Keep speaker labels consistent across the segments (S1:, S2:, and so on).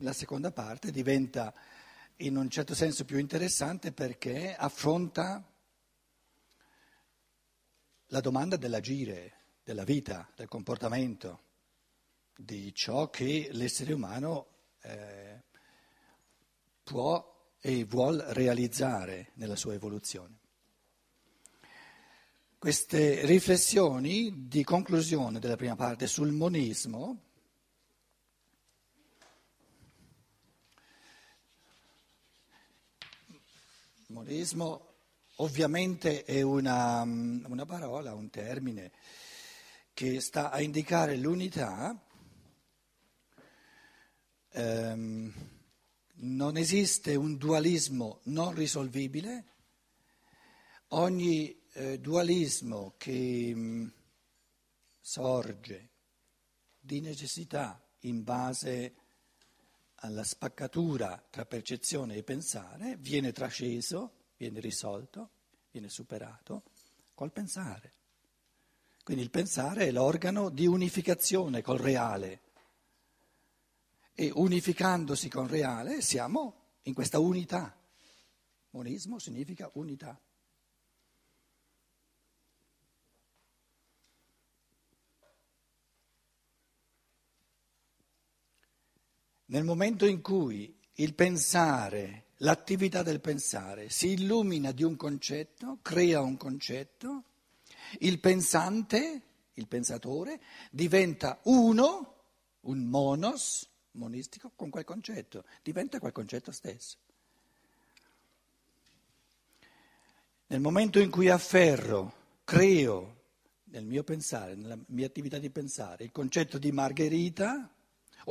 S1: la seconda parte diventa in un certo senso più interessante perché affronta la domanda dell'agire, della vita, del comportamento, di ciò che l'essere umano eh, può e vuol realizzare nella sua evoluzione. Queste riflessioni di conclusione della prima parte sul monismo monismo ovviamente è una, una, parola, un termine che sta a indicare l'unità. Um, non esiste un dualismo non risolvibile, ogni eh, dualismo che mh, mm, sorge di necessità in base alla spaccatura tra percezione e pensare viene trasceso, viene risolto, viene superato col pensare. Quindi il pensare è l'organo di unificazione col reale e unificandosi con reale siamo in questa unità. Monismo significa unità. Nel momento in cui il pensare, l'attività del pensare si illumina di un concetto, crea un concetto, il pensante, il pensatore, diventa uno, un monos, monistico con quel concetto, diventa quel concetto stesso. Nel momento in cui afferro, creo nel mio pensare, nella mia attività di pensare, il concetto di Margherita,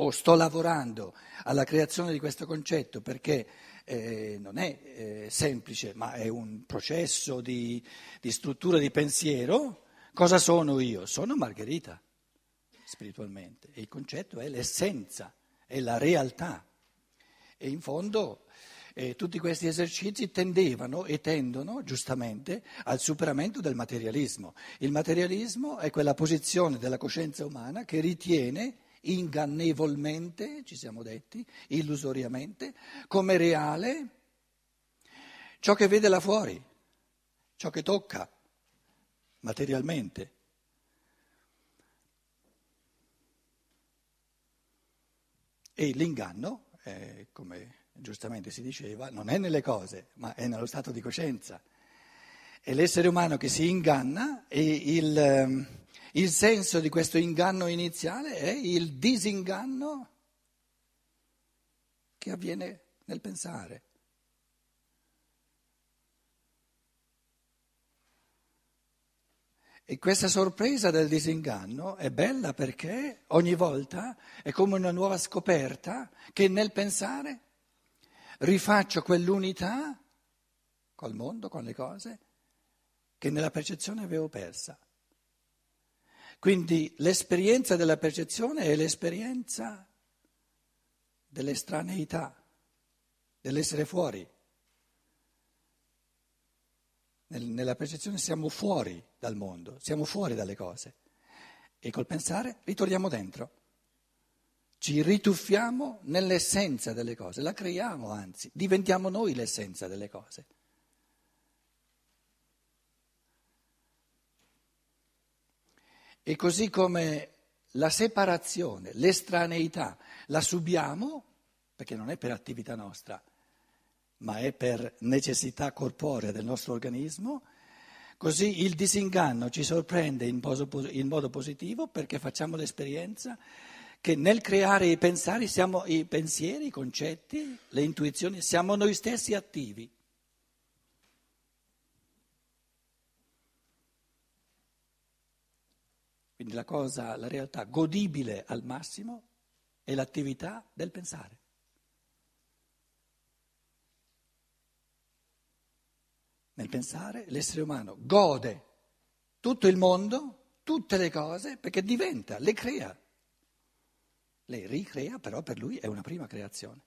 S1: o sto lavorando alla creazione di questo concetto perché eh, non è eh, semplice, ma è un processo di, di struttura di pensiero, cosa sono io? Sono Margherita, spiritualmente, e il concetto è l'essenza è la realtà. E in fondo eh, tutti questi esercizi tendevano e tendono giustamente al superamento del materialismo. Il materialismo è quella posizione della coscienza umana che ritiene ingannevolmente, ci siamo detti, illusoriamente, come reale ciò che vede là fuori, ciò che tocca materialmente. E l'inganno, eh, come giustamente si diceva, non è nelle cose, ma è nello stato di coscienza. È l'essere umano che si inganna e il, ehm, il senso di questo inganno iniziale è il disinganno che avviene nel pensare. E questa sorpresa del disinganno è bella perché ogni volta è come una nuova scoperta che nel pensare rifaccio quell'unità col mondo, con le cose, che nella percezione avevo persa. Quindi l'esperienza della percezione è l'esperienza dell'estraneità, dell'essere fuori. Nella percezione siamo fuori dal mondo, siamo fuori dalle cose e col pensare ritorniamo dentro. Ci rituffiamo nell'essenza delle cose, la creiamo anzi, diventiamo noi l'essenza delle cose. E così come la separazione, l'estraneità, la subiamo, perché non è per attività nostra, ma è per necessità corporea del nostro organismo, così il disinganno ci sorprende in, modo positivo perché facciamo l'esperienza che nel creare i pensieri, siamo, i pensieri, i concetti, le intuizioni, siamo noi stessi attivi. Quindi la cosa, la realtà godibile al massimo è l'attività del pensare. Nel pensare l'essere umano gode tutto il mondo, tutte le cose, perché diventa, le crea. Le ricrea, però per lui è una prima creazione.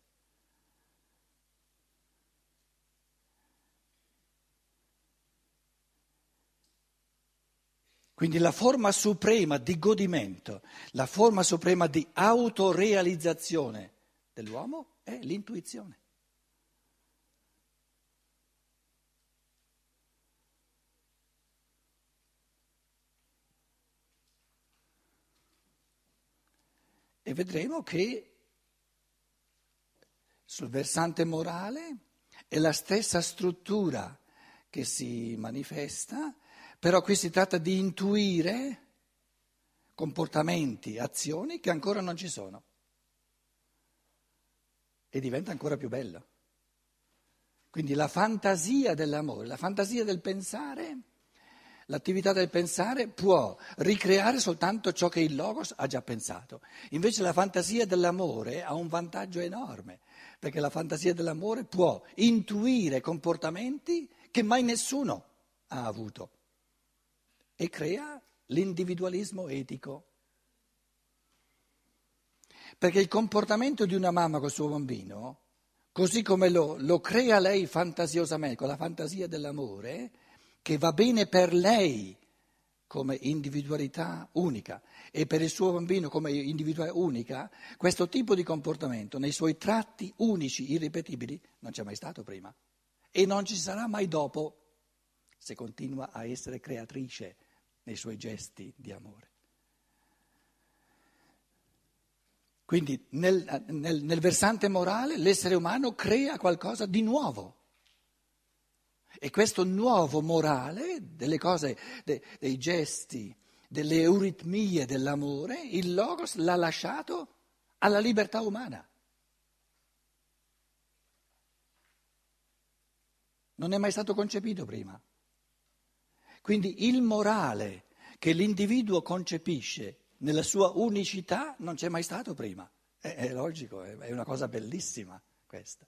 S1: Quindi la forma suprema di godimento, la forma suprema di autorealizzazione dell'uomo è l'intuizione. E vedremo che sul versante morale è la stessa struttura che si manifesta, però qui si tratta di intuire comportamenti, azioni che ancora non ci sono. E diventa ancora più bello. Quindi la fantasia dell'amore, la fantasia del pensare, l'attività del pensare può ricreare soltanto ciò che il Logos ha già pensato. Invece la fantasia dell'amore ha un vantaggio enorme, perché la fantasia dell'amore può intuire comportamenti che mai nessuno ha avuto e crea l'individualismo etico. Perché il comportamento di una mamma col suo bambino, così come lo, lo crea lei fantasiosamente, con la fantasia dell'amore, che va bene per lei come individualità unica e per il suo bambino come individualità unica, questo tipo di comportamento nei suoi tratti unici, irripetibili, non c'è mai stato prima e non ci sarà mai dopo se continua a essere creatrice nei suoi gesti di amore. Quindi nel, nel, nel versante morale l'essere umano crea qualcosa di nuovo. E questo nuovo morale, delle cose, de, dei gesti, delle euritmie dell'amore, il Logos l'ha lasciato alla libertà umana. Non è mai stato concepito prima. Quindi il morale che l'individuo concepisce nella sua unicità non c'è mai stato prima. È, è logico, è, è una cosa bellissima questa.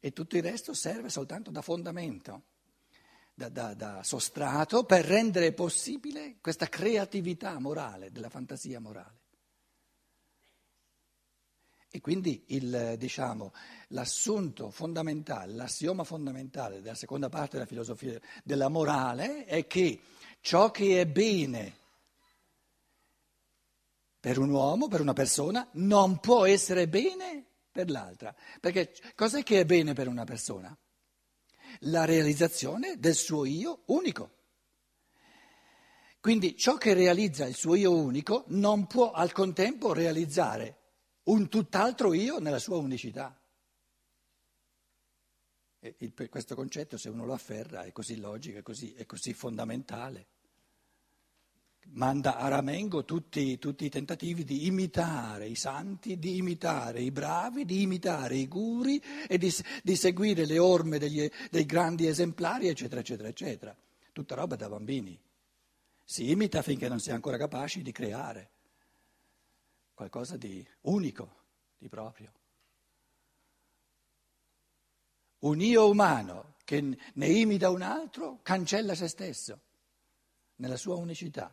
S1: E tutto il resto serve soltanto da fondamento, da, da, da sostrato per rendere possibile questa creatività morale, della fantasia morale. E quindi il, diciamo, l'assunto fondamentale, l'assioma fondamentale della seconda parte della filosofia della morale è che ciò che è bene per un uomo, per una persona, non può essere bene per l'altra. Perché cos'è che è bene per una persona? La realizzazione del suo io unico. Quindi ciò che realizza il suo io unico non può al contempo realizzare un tutt'altro io nella sua unicità. Il, questo concetto, se uno lo afferra, è così logico, è così, è così fondamentale. Manda a ramengo tutti, tutti, i tentativi di imitare i santi, di imitare i bravi, di imitare i guri e di, di seguire le orme degli, dei grandi esemplari, eccetera, eccetera, eccetera. Tutta roba da bambini. Si imita finché non si è ancora capaci di creare qualcosa di unico, di proprio. Un io umano che ne imita un altro cancella se stesso nella sua unicità.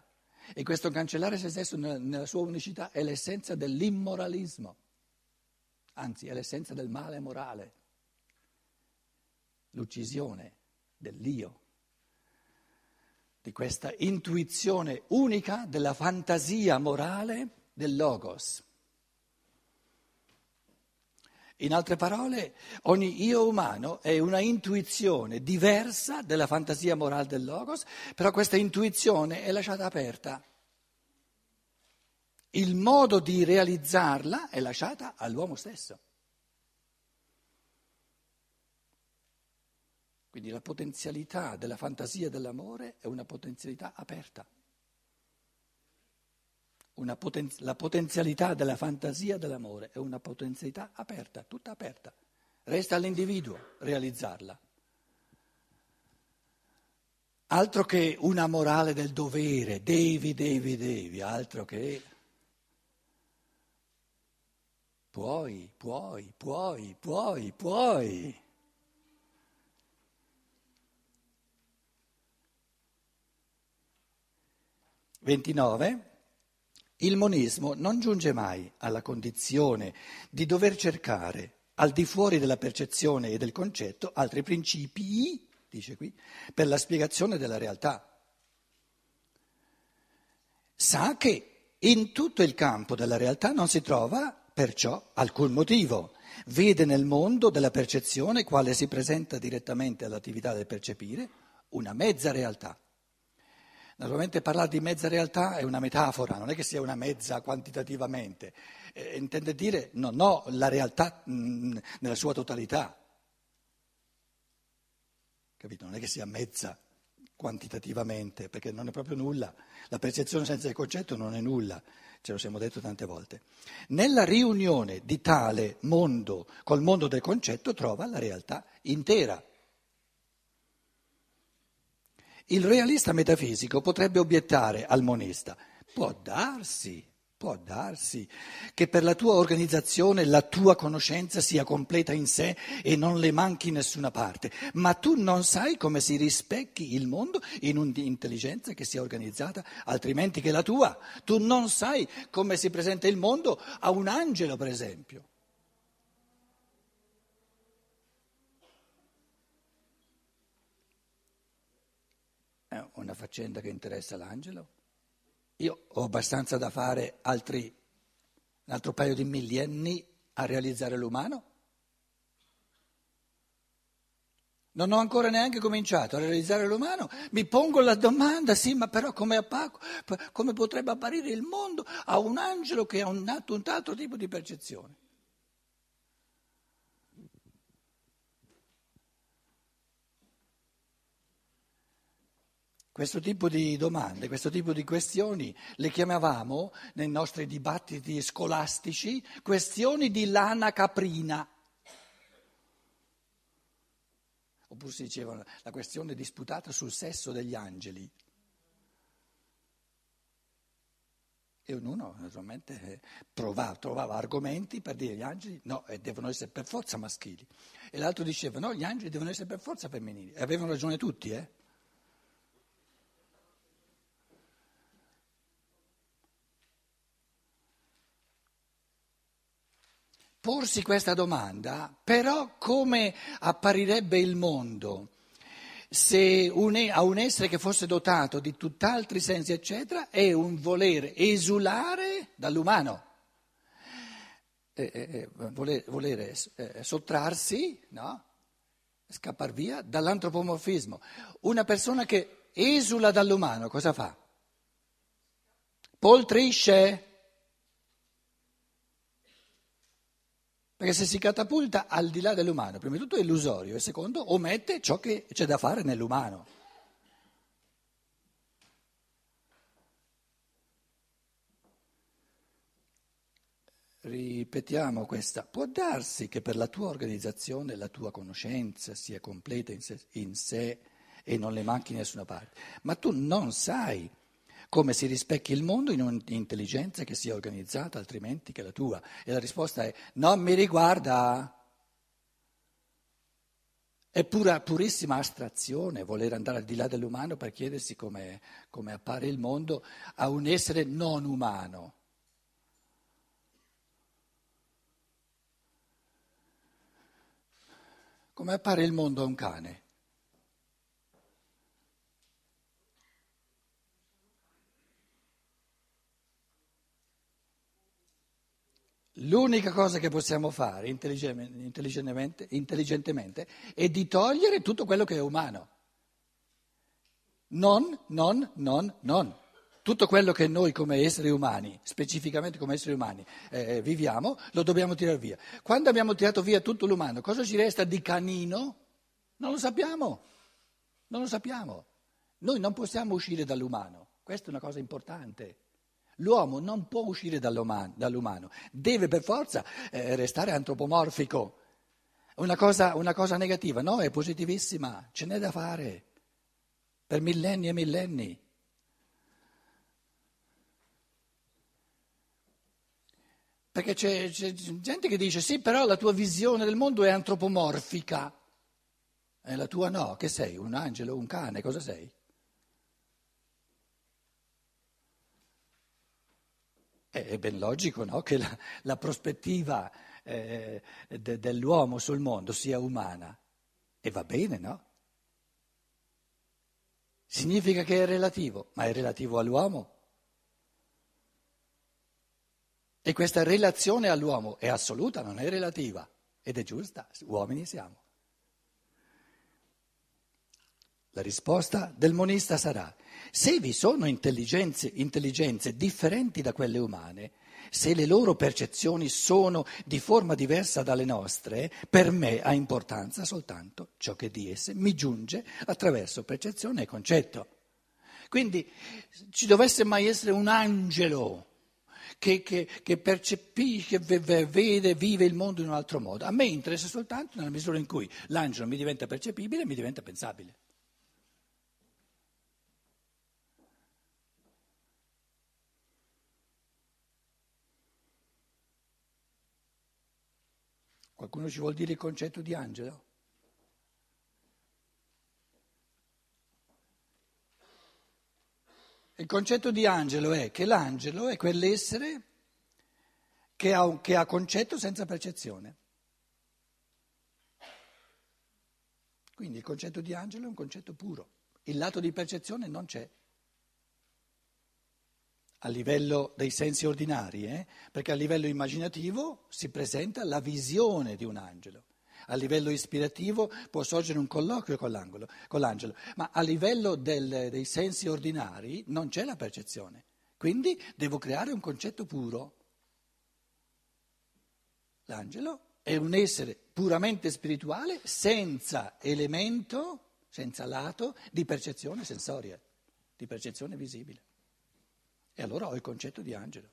S1: E questo cancellare se stesso nella sua unicità è l'essenza dell'immoralismo, anzi è l'essenza del male morale, l'uccisione dell'io, di questa intuizione unica della fantasia morale del logos. In altre parole, ogni io umano è una intuizione diversa della fantasia morale del logos, però questa intuizione è lasciata aperta. Il modo di realizzarla è lasciata all'uomo stesso. Quindi la potenzialità della fantasia dell'amore è una potenzialità aperta poten- la potenzialità della fantasia dell'amore è una potenzialità aperta, tutta aperta. Resta all'individuo realizzarla. Altro che una morale del dovere, devi, devi, devi, altro che puoi, puoi, puoi, puoi, puoi. Ventinove. Il monismo non giunge mai alla condizione di dover cercare, al di fuori della percezione e del concetto, altri principi, dice qui, per la spiegazione della realtà. Sa che in tutto il campo della realtà non si trova perciò alcun motivo. Vede nel mondo della percezione, quale si presenta direttamente all'attività del percepire, una mezza realtà. Naturalmente parlare di mezza realtà è una metafora, non è che sia una mezza quantitativamente, eh, intende dire non ho la realtà mh, nella sua totalità, capito? Non è che sia mezza quantitativamente, perché non è proprio nulla, la percezione senza il concetto non è nulla, ce lo siamo detto tante volte. Nella riunione di tale mondo col mondo del concetto trova la realtà intera. Il realista metafisico potrebbe obiettare al monista, può darsi, può darsi che per la tua organizzazione la tua conoscenza sia completa in sé e non le manchi nessuna parte, ma tu non sai come si rispecchi il mondo in un'intelligenza che sia organizzata altrimenti che la tua. Tu non sai come si presenta il mondo a un angelo, per esempio. Una faccenda che interessa l'angelo? Io ho abbastanza da fare altri, un altro paio di millenni a realizzare l'umano? Non ho ancora neanche cominciato a realizzare l'umano, mi pongo la domanda, sì, ma però come, appago, come potrebbe apparire il mondo a un angelo che ha un, un altro tipo di percezione? Questo tipo di domande, questo tipo di questioni le chiamavamo nei nostri dibattiti scolastici questioni di lana caprina. Oppure si diceva la questione disputata sul sesso degli angeli. E ognuno naturalmente provava, trovava argomenti per dire gli angeli no, eh, devono essere per forza maschili. E l'altro diceva no, gli angeli devono essere per forza femminili. E avevano ragione tutti, eh? Porsi questa domanda, però come apparirebbe il mondo se un, a un essere che fosse dotato di tutt'altri sensi, eccetera, è un volere esulare dall'umano, eh, eh, volere, volere eh, sottrarsi, no? scappar via dall'antropomorfismo. Una persona che esula dall'umano cosa fa? Poltrisce. Perché se si catapulta al di là dell'umano, prima di tutto è illusorio e secondo omette ciò che c'è da fare nell'umano. Ripetiamo questa. Può darsi che per la tua organizzazione la tua conoscenza sia completa in sé, in sé e non le manchi in nessuna parte, ma tu non sai come si rispecchi il mondo in un'intelligenza che sia organizzata altrimenti che la tua. E la risposta è non mi riguarda. È pura, purissima astrazione voler andare al di là dell'umano per chiedersi come, come appare il mondo a un essere non umano. Come appare il mondo a un cane? L'unica cosa che possiamo fare intelligentemente, intelligentemente, è di togliere tutto quello che è umano. Non, non, non, non. Tutto quello che noi come esseri umani, specificamente come esseri umani, eh, viviamo, lo dobbiamo tirare via. Quando abbiamo tirato via tutto l'umano, cosa ci resta di canino? Non lo sappiamo. Non lo sappiamo. Noi non possiamo uscire dall'umano. Questa è una cosa importante. L'uomo non può uscire dall'umano, deve per forza eh, restare antropomorfico. Una cosa, una cosa negativa, no, è positivissima, ce n'è da fare per millenni e millenni. Perché c'è, c'è, gente che dice sì, però la tua visione del mondo è antropomorfica. E la tua no, che sei? Un angelo, un cane, cosa sei? È ben logico no? che la, la prospettiva eh, de, dell'uomo sul mondo sia umana. E va bene, no? Significa che è relativo, ma è relativo all'uomo? E questa relazione all'uomo è assoluta, non è relativa ed è giusta, uomini siamo. La risposta del monista sarà, se vi sono intelligenze, intelligenze differenti da quelle umane, se le loro percezioni sono di forma diversa dalle nostre, per me ha importanza soltanto ciò che di esse mi giunge attraverso percezione e concetto. Quindi ci dovesse mai essere un angelo che, che, che percepisce, vede, vive il mondo in un altro modo. A me interessa soltanto nella misura in cui l'angelo mi diventa percepibile e mi diventa pensabile. Qualcuno ci vuol dire il concetto di angelo? Il concetto di angelo è che l'angelo è quell'essere che ha, che ha concetto senza percezione. Quindi il concetto di angelo è un concetto puro, il lato di percezione non c'è a livello dei sensi ordinari, eh? perché a livello immaginativo si presenta la visione di un angelo, a livello ispirativo può sorgere un colloquio con, con l'angelo, ma a livello del, dei sensi ordinari non c'è la percezione, quindi devo creare un concetto puro. L'angelo è un essere puramente spirituale senza elemento, senza lato di percezione sensoria, di percezione visibile. E allora ho il concetto di angelo.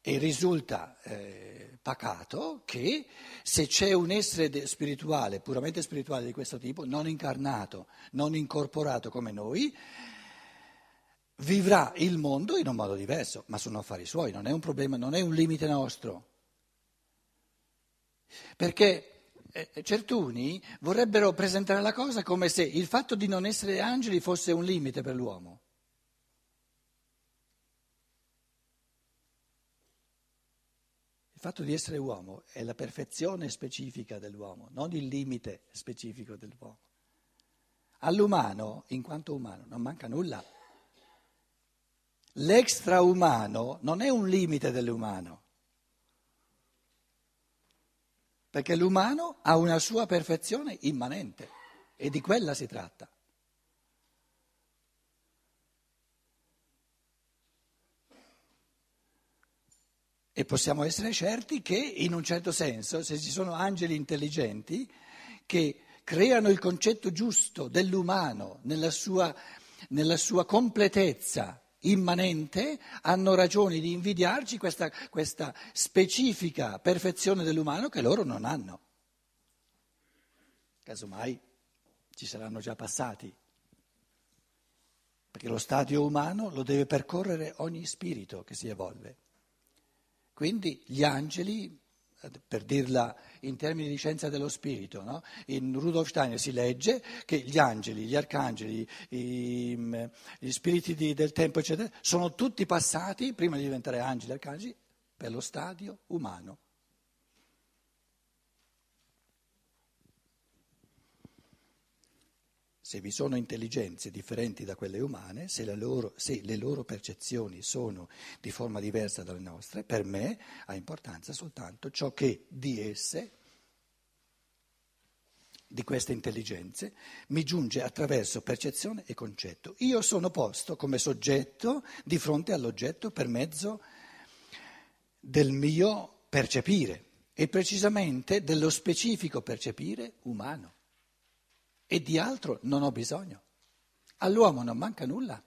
S1: E risulta eh, pacato che se c'è un essere spirituale, puramente spirituale di questo tipo, non incarnato, non incorporato come noi, vivrà il mondo in un modo diverso, ma sono affari suoi, non è un problema, non è un limite nostro. Perché eh, certuni vorrebbero presentare la cosa come se il fatto di non essere angeli fosse un limite per l'uomo. Il fatto di essere uomo è la perfezione specifica dell'uomo, non il limite specifico dell'uomo. All'umano, in quanto umano, non manca nulla. L'extraumano non è un limite dell'umano, perché l'umano ha una sua perfezione immanente e di quella si tratta. E possiamo essere certi che, in un certo senso, se ci sono angeli intelligenti che creano il concetto giusto dell'umano nella sua, nella sua completezza immanente, hanno ragione di invidiarci questa, questa specifica perfezione dell'umano che loro non hanno. Casomai ci saranno già passati, perché lo stadio umano lo deve percorrere ogni spirito che si evolve. Quindi gli angeli, per dirla in termini di scienza dello spirito, no? in Rudolf Steiner si legge che gli angeli, gli arcangeli, i, gli spiriti di, del tempo, eccetera, sono tutti passati, prima di diventare angeli e arcangeli, per lo stadio umano. Se vi sono intelligenze differenti da quelle umane, se, loro, se, le loro percezioni sono di forma diversa dalle nostre, per me ha importanza soltanto ciò che di esse, di queste intelligenze, mi giunge attraverso percezione e concetto. Io sono posto come soggetto di fronte all'oggetto per mezzo del mio percepire e precisamente dello specifico percepire umano e di altro non ho bisogno. All'uomo non manca nulla.